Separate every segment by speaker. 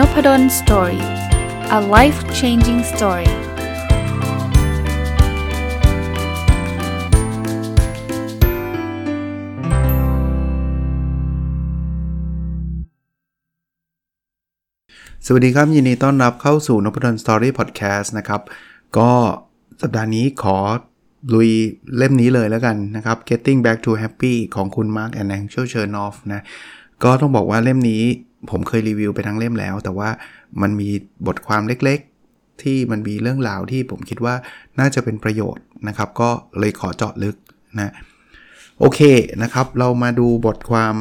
Speaker 1: Nopadol Story a life changing story สวัสดีครับ ยินดีต้อนรับเข้าสู่ Nopadol Story พอดแคสต์นะครับ ก็สัปดาห์นี้ขอลุยเล่มนี้เลยแล้วกันนะครับ Getting Back to Happy ของคุณ Mark and Angel Chernoff นะ ก็ต้องบอกว่าเล่มนี้ผมเคยรีวิวไปทั้งเล่มแล้ว แต่ว่ามันมีบทความเล็กๆ ที่มันมีเรื่องราวที่ผมคิดว่าน่าจะเป็นประโยชน์นะครับ ก็เลยขอเจาะลึกนะโอเคนะครับ เรามาดูบทความ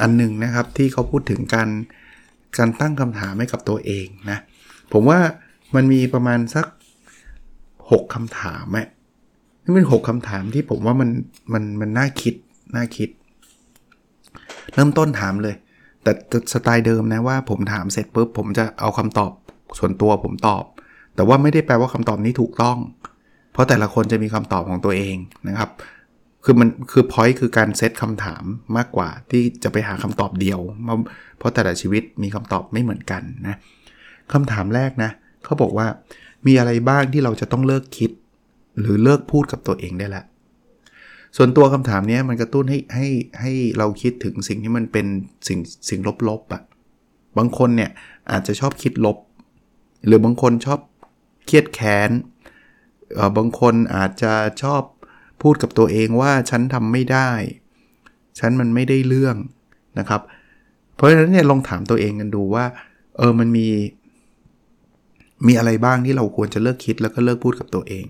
Speaker 1: อันหนึ่งนะครับ ที่เขาพูดถึงการการตั้งคำถามให้กับตัวเองนะผมว่ามันมีประมาณสัก 6คำถามแม่นี่เป็น 6คำถามที่ผมว่ามันมันมันน่าคิดน่าคิด เริ่มต้นถามเลย แต่สไตล์เดิมนะว่าผมถามเสร็จปุ๊บผมจะเอาคำตอบส่วนตัวผมตอบ แต่ว่าไม่ได้แปลว่าคำตอบนี้ถูกต้อง เพราะแต่ละคนจะมีคำตอบของตัวเองนะครับ คือมันคือพอยต์คือการเซตคำถามมากกว่าที่จะไปหาคำตอบเดียว เพราะแต่ละชีวิตมีคำตอบไม่เหมือนกันนะคำถามแรกนะเขาบอกว่ามีอะไรบ้างที่เราจะต้องเลิกคิด หรือเลิกพูดกับตัวเองได้ละ ส่วนตัวคำถามนี้มันกระตุ้นให้ให้ให้เราคิดถึงสิ่งที่มันเป็นสิ่งสิ่งลบๆอะ่ะบางคนเนี่ยอาจจะชอบคิดลบ หรือบางคนชอบเครียดแค้นบางคนอาจจะชอบพูดกับตัวเองว่าฉันทำไม่ได้ ฉันมันไม่ได้เรื่องนะครับ เพราะฉะนั้นเนี่ยลองถามตัวเองกันดูว่าเออมันมี มีอะไรบ้างที่เราควรจะเลิกคิดแล้วก็เลิกพูดกับตัวเอง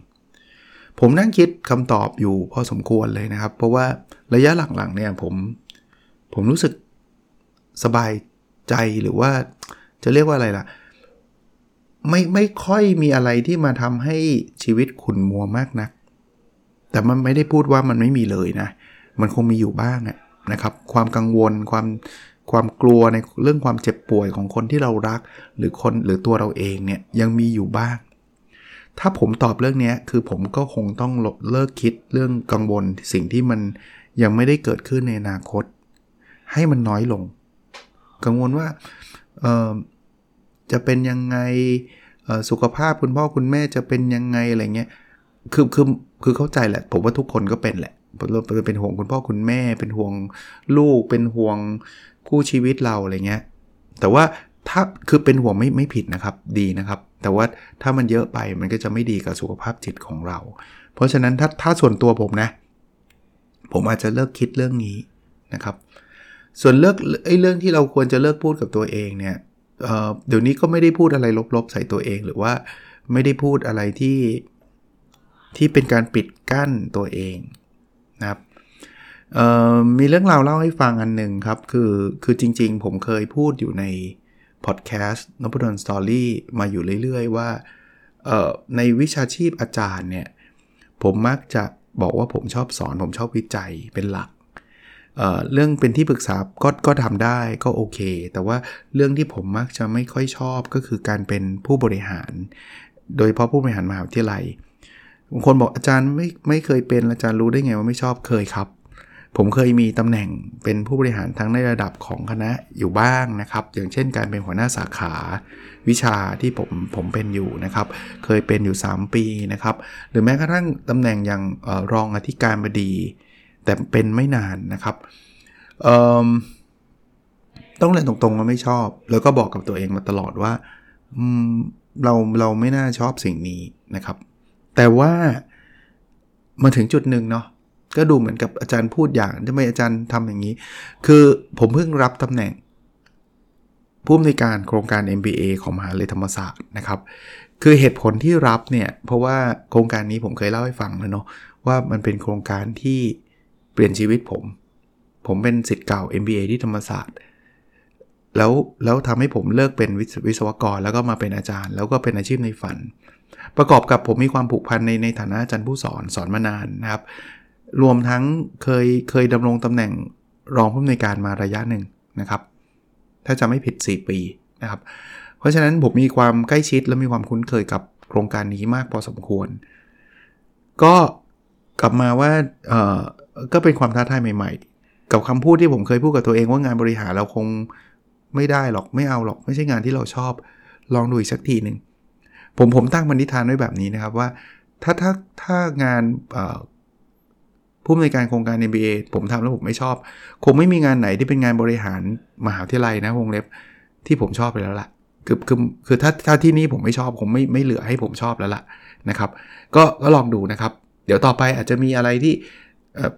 Speaker 1: ผมนั่งคิดคำตอบอยู่พอสมควรเลยนะครับ เพราะว่าระยะหลังๆเนี่ยผมผมรู้สึกสบายใจหรือว่าจะเรียกว่าอะไรล่ะ ไม่ไม่ค่อยมีอะไรที่มาทำให้ชีวิตขุ่นมัวมากนัก แต่มันไม่ได้พูดว่ามันไม่มีเลยนะ มันคงมีอยู่บ้างนะครับ ความกังวลความความกลัวในเรื่องความเจ็บป่วยของคนที่เรารัก หรือคนหรือตัวเราเองเนี่ยยังมีอยู่บ้าง ถ้าผมตอบเรื่องนี้คือผมก็คงต้องเลิกคิดเรื่องกังวลสิ่งที่มันยังไม่ได้เกิดขึ้นในอนาคต ให้มันน้อยลง กังวลว่าจะเป็นยังไงสุขภาพคุณพ่อคุณแม่จะเป็นยังไงอะไรเงี้ยคือคือคือเข้าใจแหละ ผมว่าทุกคนก็เป็นแหละเราเป็นห่วงคุณพ่อคุณแม่ เป็นห่วงลูกเป็นห่วงคู่ชีวิตเราอะไรเงี้ยแต่ว่าถ้าคือเป็นห่วงไม่ไม่ผิดนะครับดีนะครับ แต่ว่าถ้ามันเยอะไปมันก็จะไม่ดีกับสุขภาพจิตของเรา เพราะฉะนั้นถ้าถ้าส่วนตัวผมนะ ผมอาจจะเลิกคิดเรื่องนี้นะครับ ส่วนเลิกไอ้เรื่องที่เราควรจะเลิกพูดกับตัวเองเนี่ยเเดี๋ยวนี้ก็ไม่ได้พูดอะไรลบๆใส่ตัวเอง หรือว่าไม่ได้พูดอะไรที่ที่เป็นการปิดกั้นตัวเองนะครับมีเรื่องราวเล่าให้ฟังอันหนึ่งครับ คือคือจริงๆ ผมเคยพูดอยู่ใน พอดแคสต์นพดลสตอรี่มาอยู่เรื่อยๆ ว่าในวิชาชีพอาจารย์เนี่ย ผมมักจะบอกว่าผมชอบสอน ผมชอบวิจัยเป็นหลักเเรื่องเป็นที่ปรึกษาก็ก็ทำได้ก็โอเค แต่ว่าเรื่องที่ผมมักจะไม่ค่อยชอบก็คือการเป็นผู้บริหาร โดยเฉพาะผู้บริหารมหาวิทยาลัยบางคนบอกอาจารย์ไม่ไม่เคยเป็นอาจารย์รู้ได้ไงว่าไม่ชอบเคยครับ ผมเคยมีตำแหน่งเป็นผู้บริหารทั้งในระดับของคณะอยู่บ้างนะครับ อย่างเช่นการเป็นหัวหน้าสาขาวิชาที่ผมผมเป็นอยู่นะครับ เคยเป็นอยู่ 3 ปีนะครับ หรือแม้กระทั่งตำแหน่งอย่างออรองอธิการบดี แต่เป็นไม่นานนะครับต้องเรียนตรงๆว่าไม่ชอบ แล้วก็บอกกับตัวเองมาตลอดว่าเราเราไม่น่าชอบสิ่งนี้นะครับ แต่ว่ามาถึงจุดหนึ่งเนาะ ก็ดูเหมือนกับอาจารย์พูดอย่างทำไมอาจารย์ทำอย่างนี้ คือผมเพิ่งรับตำแหน่งผู้อำนวยการโครงการ MBA ของมหาลัยธรรมศาสตร์นะครับ คือเหตุผลที่รับเนี่ยเพราะว่าโครงการนี้ผมเคยเล่าให้ฟังแล้วเนาะว่ามันเป็นโครงการที่เปลี่ยนชีวิตผม ผมเป็นสิทธิ์เก่า MBA ที่ธรรมศาสตร์ แล้วแล้วทำให้ผมเลิกเป็นวิศวกรแล้วก็มาเป็นอาจารย์ แล้วก็เป็นอาชีพในฝัน ประกอบกับผมมีความผูกพันในในฐานะอาจารย์ผู้สอนสอนมานานนะครับ รวมทั้งเคยเคยดำรงตำแหน่งรองผู้อำนวยการมาระยะหนึ่งนะครับ ถ้าจะไม่ผิด 4 ปีนะครับ เพราะฉะนั้นผมมีความใกล้ชิดและมีความคุ้นเคยกับโครงการนี้มากพอสมควร ก็กลับมาว่าเออก็เป็นความท้าทายใหม่ๆ กับคำพูดที่ผมเคยพูดกับตัวเองว่างานบริหารเราคงไม่ได้หรอกไม่เอาหรอกไม่ใช่งานที่เราชอบลองดูอีกสักทีหนึ่งผมผมตั้งมณิธานไว้แบบนี้นะครับว่า ถ้าถ้าถ้างาน ผู้อำนวยการโครงการ MBA ผมทำแล้วผมไม่ชอบ คงไม่มีงานไหนที่เป็นงานบริหารมหาวิทยาลัยนะวงเล็บที่ผมชอบไปแล้วล่ะคือคือคือถ้าถ้าที่นี่ผมไม่ชอบผมไม่ไม่เหลือให้ผมชอบแล้วล่ะนะครับ ก็ก็ลองดูนะครับ เดี๋ยวต่อไปอาจจะมีอะไรที่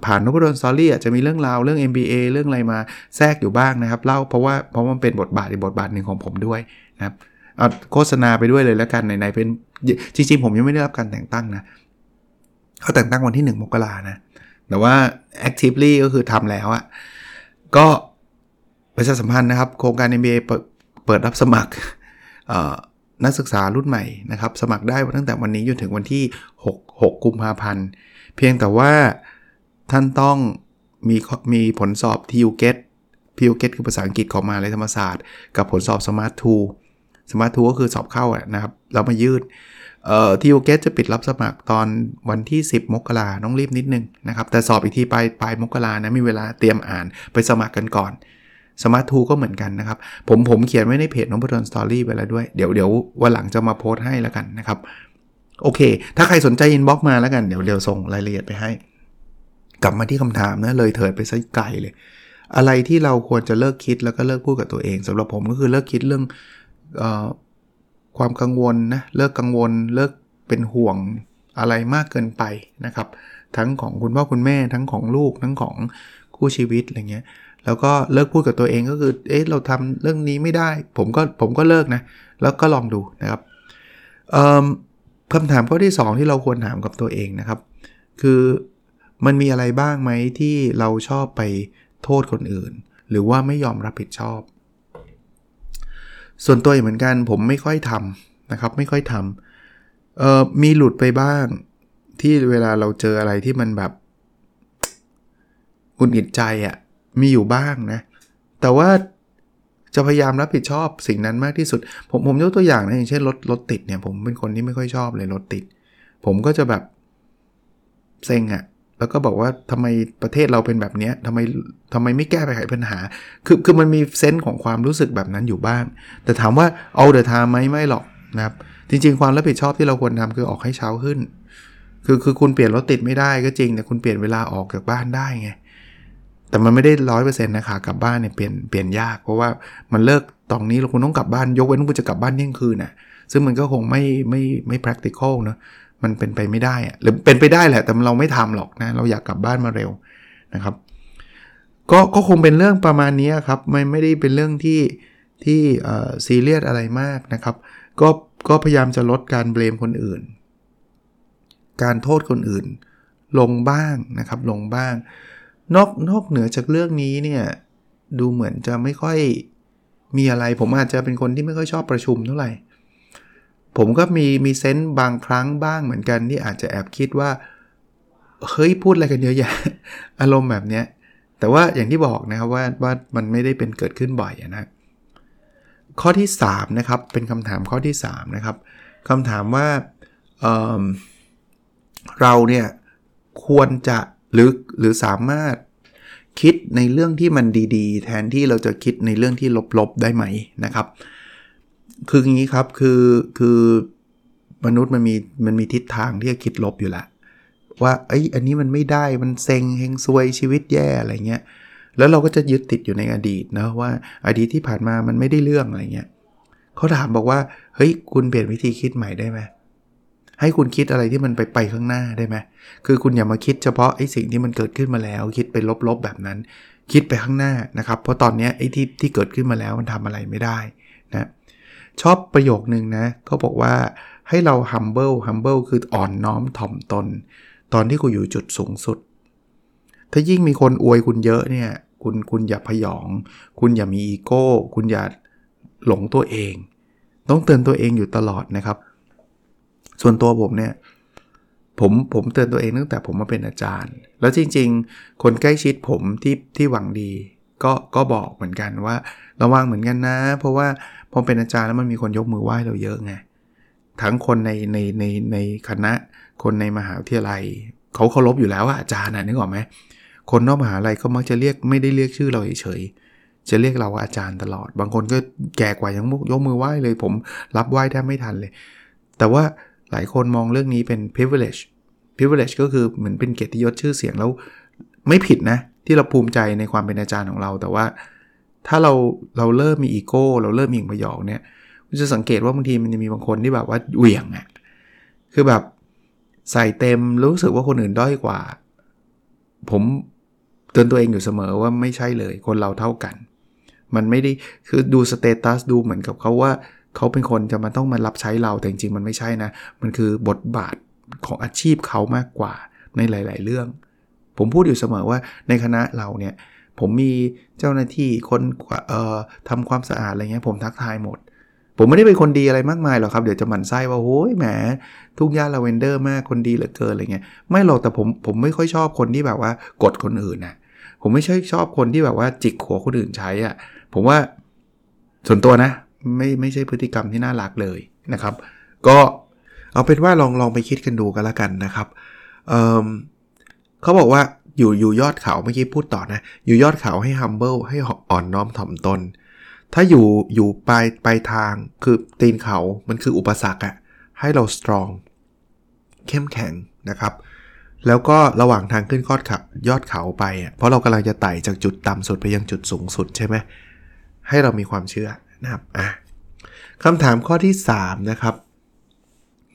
Speaker 1: ผ่านนพดลสตอรี่อาจจะมีเรื่องราวเรื่อง MBA เรื่องอะไรมาแทรกอยู่บ้างนะครับเล่าเพราะว่าเพราะมันเป็นบทบาทอีกบทบาทหนึ่งของผมด้วยนะครับเอาโฆษณาไปด้วยเลยแล้วกันไหนๆเป็นจริงๆผมยังไม่ได้รับการแต่งตั้งนะเขาแต่งตั้งวันที่ 1 มกรานะ แต่ว่า actively ก็คือทำแล้วอะก็ประชาสัมพันธ์นะครับ โครงการ MBA เปิดรับสมัครนักศึกษารุ่นใหม่นะครับ สมัครได้ตั้งแต่วันนี้จนถึงวันที่ 6 6 กุมภาพันธ์ เพียงแต่ว่าท่านต้องมีมีผลสอบ TU GET TU GET คือภาษาอังกฤษของมาเลยธรรมศาสตร์ กับผลสอบ Smart 2 Smart 2ก็คือสอบเข้าอะนะครับเรามายืด เอ่อ TU GET จะปิดรับสมัครตอนวันที่ 10 มกราต้องรีบนิดนึงนะครับ แต่สอบอีกทีปลายปลายมกรานะมีเวลาเตรียมอ่านไปสมัครกันก่อนสมาร์ททูก็เหมือนกันนะครับ ผมผมเขียนไว้ในเพจ Nopadol Story ไปแล้วด้วย เดี๋ยวเดี๋ยววันหลังจะมาโพสต์ให้แล้วกันนะครับ โอเค ถ้าใครสนใจ inbox มาแล้วกัน เดี๋ยวเดี๋ยวส่งรายละเอียดไปให้ กลับมาที่คำถามนะเลยเถิดไปซะไกลเลย อะไรที่เราควรจะเลิกคิดแล้วก็เลิกพูดกับตัวเองสำหรับผมก็คือเลิกคิดเรื่องออ ความกังวลนะเลิกกังวลเลิกเป็นห่วงอะไรมากเกินไปนะครับ ทั้งของคุณพ่อคุณแม่ทั้งของลูกทั้งของคู่ชีวิตอะไรเงี้ยแล้วก็เลิกพูดกับตัวเองก็คือเอ๊ะเราทำเรื่องนี้ไม่ได้ ผมก็ผมก็เลิกนะแล้วก็ลองดูนะครับคำถามข้อที่ 2 ที่เราควรถามกับตัวเองนะครับ คือมันมีอะไรบ้างไหมที่เราชอบไปโทษคนอื่น หรือว่าไม่ยอมรับผิดชอบ ส่วนตัวเหมือนกันผมไม่ค่อยทำนะครับ ไม่ค่อยทำมีหลุดไปบ้าง ที่เวลาเราเจออะไรที่มันแบบกุนอิดใจอะ่ะมีอยู่บ้างนะ แต่ว่าจะพยายามรับผิดชอบสิ่งนั้นมากที่สุด ผมผมยกตัวอย่างนะอย่างเช่นรถรถติดเนี่ย ผมเป็นคนที่ไม่ค่อยชอบเลยรถติด ผมก็จะแบบเซ็งอะ่ะ แล้วก็บอกว่าทำไมประเทศเราเป็นแบบนี้ทำไมทำไมไม่แก้ไปไขปัญหา คือคือมันมีเซนส์ของความรู้สึกแบบนั้นอยู่บ้าง แต่ถามว่าเอาเดอะทามไหมไม่หรอกนะครับ จริง ๆ ความรับผิดชอบที่เราควรทำคือออกให้เช้าขึ้น คือคือคุณเปลี่ยนรถติดไม่ได้ก็จริง แต่คุณเปลี่ยนเวลาออกจากบ้านได้ไง แต่มันไม่ได้ร้อยเปอร์เซ็นต์นะคะกลับบ้านเนี่ยเปลี่ยนเปลี่ยนยาก เพราะว่ามันเลิกตรงนี้เราคุณต้องกลับบ้านยกเว้นคุณจะกลับบ้านเที่ยงคืนน่ะซึ่งมันก็คงไม่ไม่ไม่ practical เนะ มันเป็นไปไม่ได้อะหรือเป็นไปได้แหละ แต่เราไม่ทำหรอกนะ เราอยากกลับบ้านมาเร็วนะครับ ก็ก็คงเป็นเรื่องประมาณนี้ครับไม่ไม่ได้เป็นเรื่องที่ที่ซีเรียสอะไรมากนะครับ ก็ก็พยายามจะลดการเบลมคนอื่น การโทษคนอื่น ลงบ้างนะครับ ลงบ้าง นอกนอกเหนือจากเรื่องนี้เนี่ยดูเหมือนจะไม่ค่อยมีอะไร ผมอาจจะเป็นคนที่ไม่ค่อยชอบประชุมเท่าไหร่ ผมก็มีมีเซนต์บางครั้งบ้างเหมือนกันที่อาจจะแอบคิดว่า เฮ้ยพูดอะไรกันเยอะแยะ อารมณ์แบบเนี้ย แต่ว่าอย่างที่บอกนะครับว่าว่ามันไม่ได้เป็นเกิดขึ้นบ่อยนะ ข้อที่ 3 นะครับ เป็นคำถามข้อที่ 3 นะครับคำถามว่าเเราเนี่ยควรจะหรือหรือสามารถคิดในเรื่องที่มันดีๆ แทนที่เราจะคิดในเรื่องที่ลบๆได้ไหมนะครับ คืออย่างนี้ครับคือคือมนุษย์มันมีมันมีทิศทางที่จะคิดลบอยู่แล้วว่าไอ้อันนี้มันไม่ได้มันเซ็งเฮงซวยชีวิตแย่อะไรเงี้ยแล้วเราก็จะยึดติดอยู่ในอดีตนะว่าอดีตที่ผ่านมามันไม่ได้เรื่องอะไรเงี้ยเขาถามบอกว่าเฮ้ยคุณเปลี่ยนวิธีคิดใหม่ได้ไหมให้คุณคิดอะไรที่มันไปไปข้างหน้าได้ไหมคือคุณอย่ามาคิดเฉพาะไอ้สิ่งที่มันเกิดขึ้นมาแล้ว คิดไปลบๆแบบนั้น คิดไปข้างหน้านะครับ เพราะตอนนี้ไอ้ที่ที่เกิดขึ้นมาแล้วมันทำอะไรไม่ได้นะ ชอบประโยคนึงนะเขาบอกว่าให้เรา humble humble คืออ่อนน้อมถ่อมตน ตอนที่คุณอยู่จุดสูงสุด ถ้ายิ่งมีคนอวยคุณเยอะเนี่ย คุณคุณอย่าพยอง คุณอย่ามีอีโก้ คุณอย่าหลงตัวเอง ต้องเตือนตัวเองอยู่ตลอดนะครับ ส่วนตัวผมเนี่ยผมผมเตือนตัวเองตั้งแต่ผมมาเป็นอาจารย์ แล้วจริง ๆ คนใกล้ชิดผมที่ที่หวังดี ก็ก็บอกเหมือนกันว่า ระวังเหมือนกันนะ เพราะว่า พอเป็นอาจารย์แล้วมันมีคนยกมือไหว้เราเยอะไงทั้งคนในในในในคณะ คนในมหาวิทยาลัยเขาเคารพอยู่แล้วว่าอาจารย์นะนึกออกไหมคนนอกมหาลัยก็มักจะเรียกไม่ได้เรียกชื่อเราเฉยจะเรียกเราว่าอาจารย์ตลอด บางคนก็แก่กว่ายังยกมือไหว้เลย ผมรับไหว้แทบไม่ทันเลย แต่ว่าหลายคนมองเรื่องนี้เป็น privilege privilege ก็คือเหมือนเป็นเกียรติยศชื่อเสียงแล้วไม่ผิดนะ ที่เราภูมิใจในความเป็นอาจารย์ของเรา แต่ว่า ถ้าเราเราเริ่มมีอีโก้เราเริ่มมีพยองเนี่ยจะสังเกตว่าบางทีมันจะมีบางคนที่แบบว่าเหวี่ยงอะ่ะคือแบบใส่เต็มรู้สึกว่าคนอื่นด้อยกว่า ผมเตือนตัวเองอยู่เสมอว่าไม่ใช่เลย คนเราเท่ากัน มันไม่ได้คือดูสเตตัสดูเหมือนกับเขาว่าเขาเป็นคนจะมาต้องมารับใช้เราแต่จริงๆมันไม่ใช่นะ มันคือบทบาทของอาชีพเขามากกว่าในหลาย ๆ เรื่อง ผมพูดอยู่เสมอว่าในคณะเราเนี่ย ผมมีเจ้าหน้าที่คนเอ่อทำความสะอาดอะไรเงี้ยผมทักทายหมด ผมไม่ได้เป็นคนดีอะไรมากมายหรอกครับ เดี๋ยวจะหมั่นไส้ว่าโอ้ยแหมทุกย่านลาเวนเดอร์มากคนดีเหลือเกินอะไรเงี้ยไม่หรอกแต่ผมผมไม่ค่อยชอบคนที่แบบว่ากดคนอื่นนะผมไม่ใช่ชอบคนที่แบบว่าจิกหัวคนอื่นใช้อะ่ะผมว่าส่วนตัวนะไม่ไม่ใช่พฤติกรรมที่น่ารักเลยนะครับ ก็เอาเป็นว่าลองลองไปคิดกันดูกันละกันนะครับเเขาบอกว่า อยู่อยู่ยอดเขาเมื่อกี้พูดต่อนะ อยู่ยอดเขาให้ humble ให้อ่อนน้อมถ่อมตน ถ้าอยู่อยู่ปลายปลายทางคือตีนเขา มันคืออุปสรรคอะให้เรา strong เข้มแข็งนะครับ แล้วก็ระหว่างทางขึ้นยอดเขายอดเขาไปอะเพราะเรากำลังจะไต่จากจุดต่ำสุดไปยังจุดสูงสุดใช่ไหมให้เรามีความเชื่อนะครับอะคำถามข้อที่ 3 นะครับ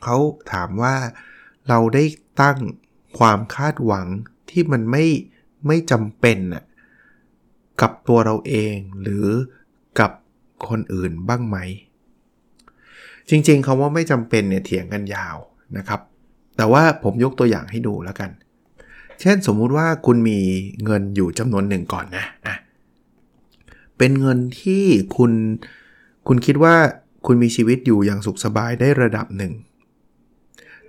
Speaker 1: เขาถามว่าเราได้ตั้งความคาดหวัง ที่มันไม่ไม่จำเป็นน่ะกับตัวเราเองหรือกับคนอื่นบ้างไหม จริงๆคาว่าไม่จำเป็นเนี่ยเถียงกันยาวนะครับ แต่ว่าผมยกตัวอย่างให้ดูแล้วกัน เช่นสมมุติว่าคุณมีเงินอยู่จำนวนหนึ่งก่อนนะะเป็นเงินที่คุณคุณคิดว่าคุณมีชีวิตอยู่อย่างสุขสบายได้ระดับหนึ่ง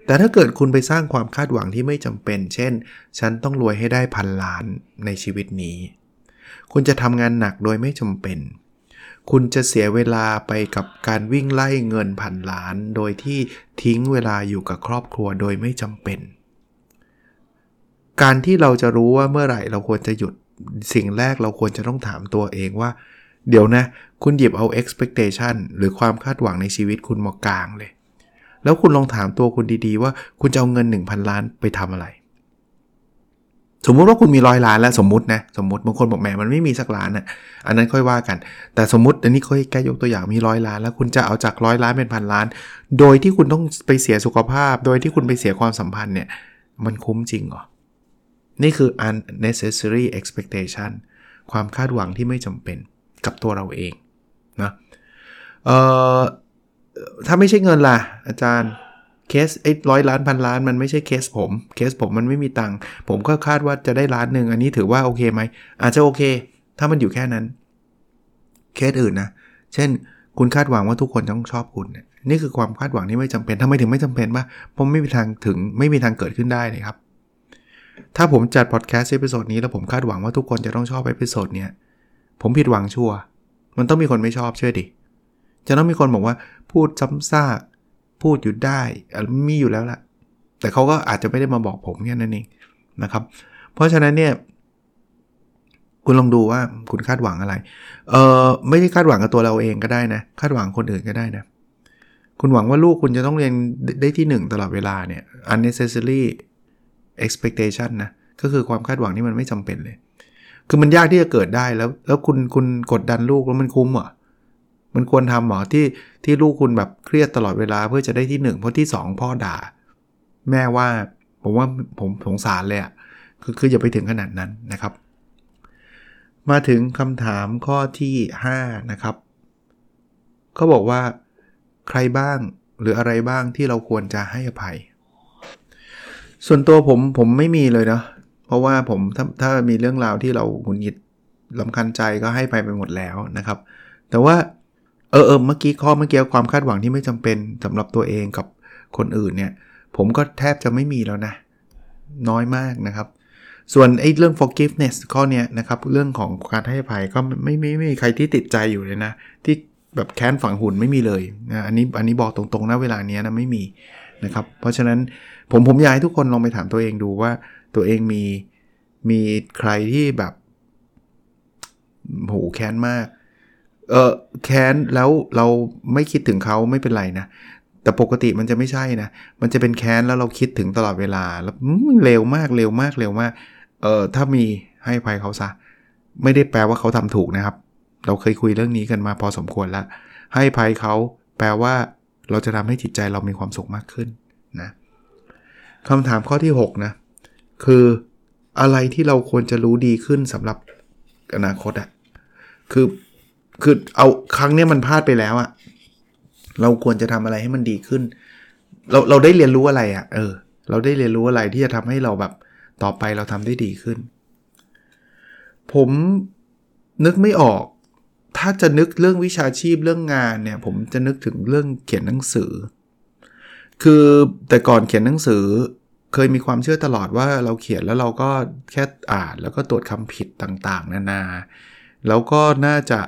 Speaker 1: แต่ถ้าเกิดคุณไปสร้างความคาดหวังที่ไม่จำเป็น เช่น ฉันต้องรวยให้ได้พันล้านในชีวิตนี้ คุณจะทำงานหนักโดยไม่จำเป็น คุณจะเสียเวลาไปกับการวิ่งไล่เงินพันล้าน โดยที่ทิ้งเวลาอยู่กับครอบครัวโดยไม่จำเป็น การที่เราจะรู้ว่าเมื่อไหร่เราควรจะหยุดสิ่งแรกเราควรจะต้องถามตัวเองว่า เดี๋ยวนะ คุณหยิบเอา expectation หรือความคาดหวังในชีวิตคุณมากลางเลย แล้วคุณลองถามตัวคุณดีๆ ว่าคุณจะเอาเงิน 1,000 ล้านไปทำอะไร สมมุติว่าคุณมีร้อยล้านแล้วสมมตินะสมมติบางคนบอกแหมมันไม่มีสักล้านอะอันนั้นค่อยว่ากัน แต่สมมติอันนี้ค่อยแก้ยกตัวอย่างมีร้อยล้าน แล้วคุณจะเอาจากร้อยล้านเป็นพันล้าน โดยที่คุณต้องไปเสียสุขภาพ โดยที่คุณไปเสียความสัมพันธ์เนี่ยมันคุ้มจริงเหรอนี่คือ unnecessary expectation ความคาดหวังที่ไม่จำเป็นกับตัวเราเองนะเอ่อ ถ้าไม่ใช่เงินล่ะ อาจารย์เคสไอ้ร้อยล้านพันล้านมันไม่ใช่เคสผม เคสผมมันไม่มีตังค์ผมก็คาดว่าจะได้ล้านหนึ่งอันนี้ถือว่าโอเคไหมอาจจะโอเค ถ้ามันอยู่แค่นั้น เคสอื่นนะ เช่น คุณคาดหวังว่าทุกคนต้องชอบคุณ นี่คือความคาดหวังที่ไม่จำเป็นทำไมถึงไม่จำเป็นว่าผมไม่มีทางถึงไม่มีทางเกิดขึ้นได้เลยครับ ถ้าผมจัดพอดแคสต์ episode นี้แล้วผมคาดหวังว่าทุกคนจะต้องชอบ episode เนี้ยผมผิดหวังชัวร์มันต้องมีคนไม่ชอบเชื่อดิ จะต้องมีคนบอกว่าพูดซ้ำซากพูดอยู่ได้มีอยู่แล้วล่ะ แต่เขาก็อาจจะไม่ได้มาบอกผมแค่นั้นเองนะครับ เพราะฉะนั้นเนี่ย คุณลองดูว่าคุณคาดหวังอะไร เออไม่ได้คาดหวังกับตัวเราเองก็ได้นะ คาดหวังคนอื่นก็ได้นะ คุณหวังว่าลูกคุณจะต้องเรียนได้ที่ 1 ตลอดเวลาเนี่ย unnecessary expectation นะ ก็คือความคาดหวังที่มันไม่จำเป็นเลย คือมันยากที่จะเกิดได้แล้ว แล้วคุณคุณกดดันลูกแล้วมันคุ้มเหรอ มันควรทำหรอที่ที่ลูกคุณแบบเครียดตลอดเวลาเพื่อจะได้ที่ 1 เพราะที่ 2 พ่อด่า แม่ว่าผมว่าผมสงสารเลยอะ่ะคือคืออย่าไปถึงขนาดนั้นนะครับ มาถึงคำถามข้อที่ 5 นะครับเขาบอกว่าใครบ้างหรืออะไรบ้างที่เราควรจะให้อภัย ส่วนตัวผมผมไม่มีเลยนะเพราะว่าผมถ้าถ้ามีเรื่องราวที่เราหุนหงิดลำคันใจก็ให้ไปไปหมดแล้วนะครับ แต่ว่า เออเออเมื่อกี้ข้อเมื่อกี้ความคาดหวังที่ไม่จำเป็นสำหรับตัวเองกับคนอื่นเนี่ย ผมก็แทบจะไม่มีแล้วนะ น้อยมากนะครับ ส่วนไอ้เรื่อง forgiveness ข้อเนี้ยนะครับ เรื่องของการให้อภัยก็ไม่ไม่ไม่มีใครที่ติดใจอยู่เลยนะ ที่แบบแค้นฝังหุ่นไม่มีเลยนะอันนี้อันนี้บอกตรงๆนะเวลาเนี้ยนะไม่มีนะครับ เพราะฉะนั้นผมผมอยากให้ทุกคนลองไปถามตัวเองดูว่าตัวเองมีมีใครที่แบบโหแค้นมาก เออแค้นแล้วเราไม่คิดถึงเขาไม่เป็นไรนะ แต่ปกติมันจะไม่ใช่นะ มันจะเป็นแค้นแล้วเราคิดถึงตลอดเวลาแล้วเร็วมากเร็วมากเร็วมากเออถ้ามีให้ภัยเขาซะ ไม่ได้แปลว่าเขาทำถูกนะครับ เราเคยคุยเรื่องนี้กันมาพอสมควรแล้ว ให้ภัยเขาแปลว่าเราจะทำให้จิตใจเรามีความสุขมากขึ้นนะคำถามข้อที่ 6 นะ คืออะไรที่เราควรจะรู้ดีขึ้นสำหรับอนาคตอะคือ คือเอาครั้งนี้มันพลาดไปแล้วอะเราควรจะทำอะไรให้มันดีขึ้น เราเราได้เรียนรู้อะไรอะเออ เราได้เรียนรู้อะไรที่จะทำให้เราแบบต่อไปเราทำได้ดีขึ้น ผมนึกไม่ออก ถ้าจะนึกเรื่องวิชาชีพเรื่องงานเนี่ย ผมจะนึกถึงเรื่องเขียนหนังสือ คือแต่ก่อนเขียนหนังสือเคยมีความเชื่อตลอดว่าเราเขียนแล้วเราก็แค่อ่านแล้วก็ตรวจคำผิดต่างๆ นานา แล้วก็น่าจะ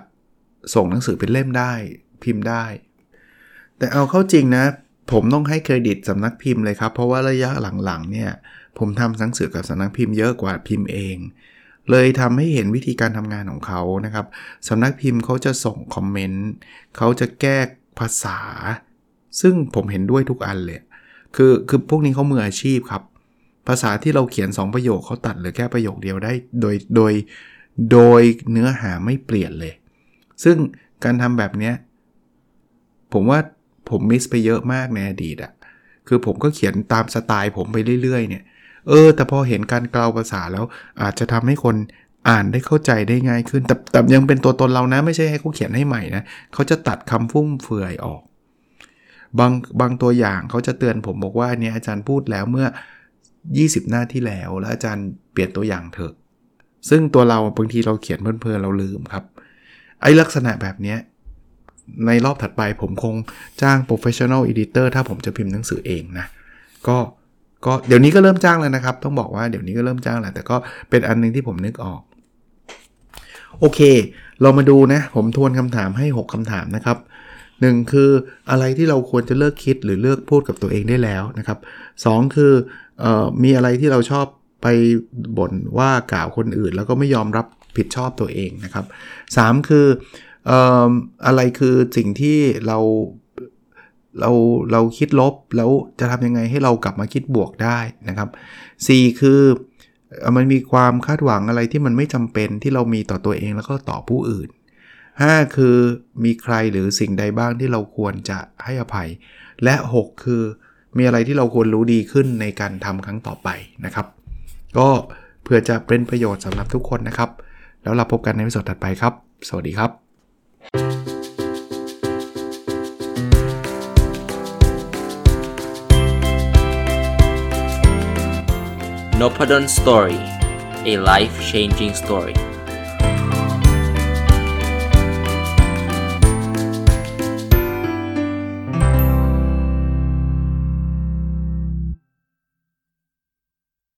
Speaker 1: ส่งหนังสือเป็นเล่มได้พิมพ์ได้ แต่เอาเข้าจริงนะ ผมต้องให้เครดิตสำนักพิมพ์เลยครับ เพราะว่าระยะหลังๆเนี่ยผมทำหนังสือกับสำนักพิมพ์เยอะกว่าพิมพ์เอง เลยทำให้เห็นวิธีการทำงานของเขานะครับสำนักพิมพ์เขาจะส่งคอมเมนต์เขาจะแก้ภาษา ซึ่งผมเห็นด้วยทุกอันเลย คือคือพวกนี้เขามืออาชีพครับ ภาษาที่เราเขียน 2 ประโยคเขาตัดหรือแค่ประโยคเดียวได้ โดยโดยโดยเนื้อหาไม่เปลี่ยนเลย ซึ่งการทำแบบนี้ผมว่าผมมิสไปเยอะมากในอดีตอะคือผมก็เขียนตามสไตล์ผมไปเรื่อยๆเนี่ย เออ แต่พอเห็นการกล่าวภาษาแล้วอาจจะทำให้คนอ่านได้เข้าใจได้ง่ายขึ้น แต่แต่ยังเป็นตัวตนเรานะ ไม่ใช่ให้เขาเขียนให้ใหม่นะเขาจะตัดคำฟุ่มเฟือยออก บางบางตัวอย่างเขาจะเตือนผมบอกว่าเนี่ยอาจารย์พูดแล้วเมื่อ 20 หน้าที่แล้ว แล้วอาจารย์เปลี่ยนตัวอย่างเถอะ ซึ่งตัวเราบางทีเราเขียนเพลินๆเราลืมครับ ไอ้ลักษณะแบบนี้ในรอบถัดไปผมคงจ้าง professional editor ถ้าผมจะพิมพ์หนังสือเองนะ ก็ก็เดี๋ยวนี้ก็เริ่มจ้างแล้วนะครับ ต้องบอกว่าเดี๋ยวนี้ก็เริ่มจ้างแล้ว แต่ก็เป็นอันนึงที่ผมนึกออก โอเค เรามาดูนะ ผมทวนคำถามให้ 6คำถามนะครับหนึ่งคืออะไรที่เราควรจะเลิกคิดหรือเลิกพูดกับตัวเองได้แล้วนะครับสคืออมีอะไรที่เราชอบไปบ่นว่ากล่าวคนอื่น แล้วก็ไม่ยอมรับ ผิดชอบตัวเองนะครับสคือออะไรคือสิ่งที่เราเราเราคิดลบแล้วจะทำยังไงให้เรากลับมาคิดบวกได้นะครับ 4 คือมันมีความคาดหวังอะไรที่มันไม่จำเป็นที่เรามีต่อตัวเองแล้วก็ต่อผู้อื่น 5 คือมีใครหรือสิ่งใดบ้างที่เราควรจะให้อภัย และ 6 คือมีอะไรที่เราควรรู้ดีขึ้นในการทำครั้งต่อไปนะครับ ก็เพื่อจะเป็นประโยชน์สำหรับทุกคนนะครับ แล้วเราพบกันในวิดีโอถัดไปครับ สวัสดีครับ
Speaker 2: n o p a d o n Story a life changing story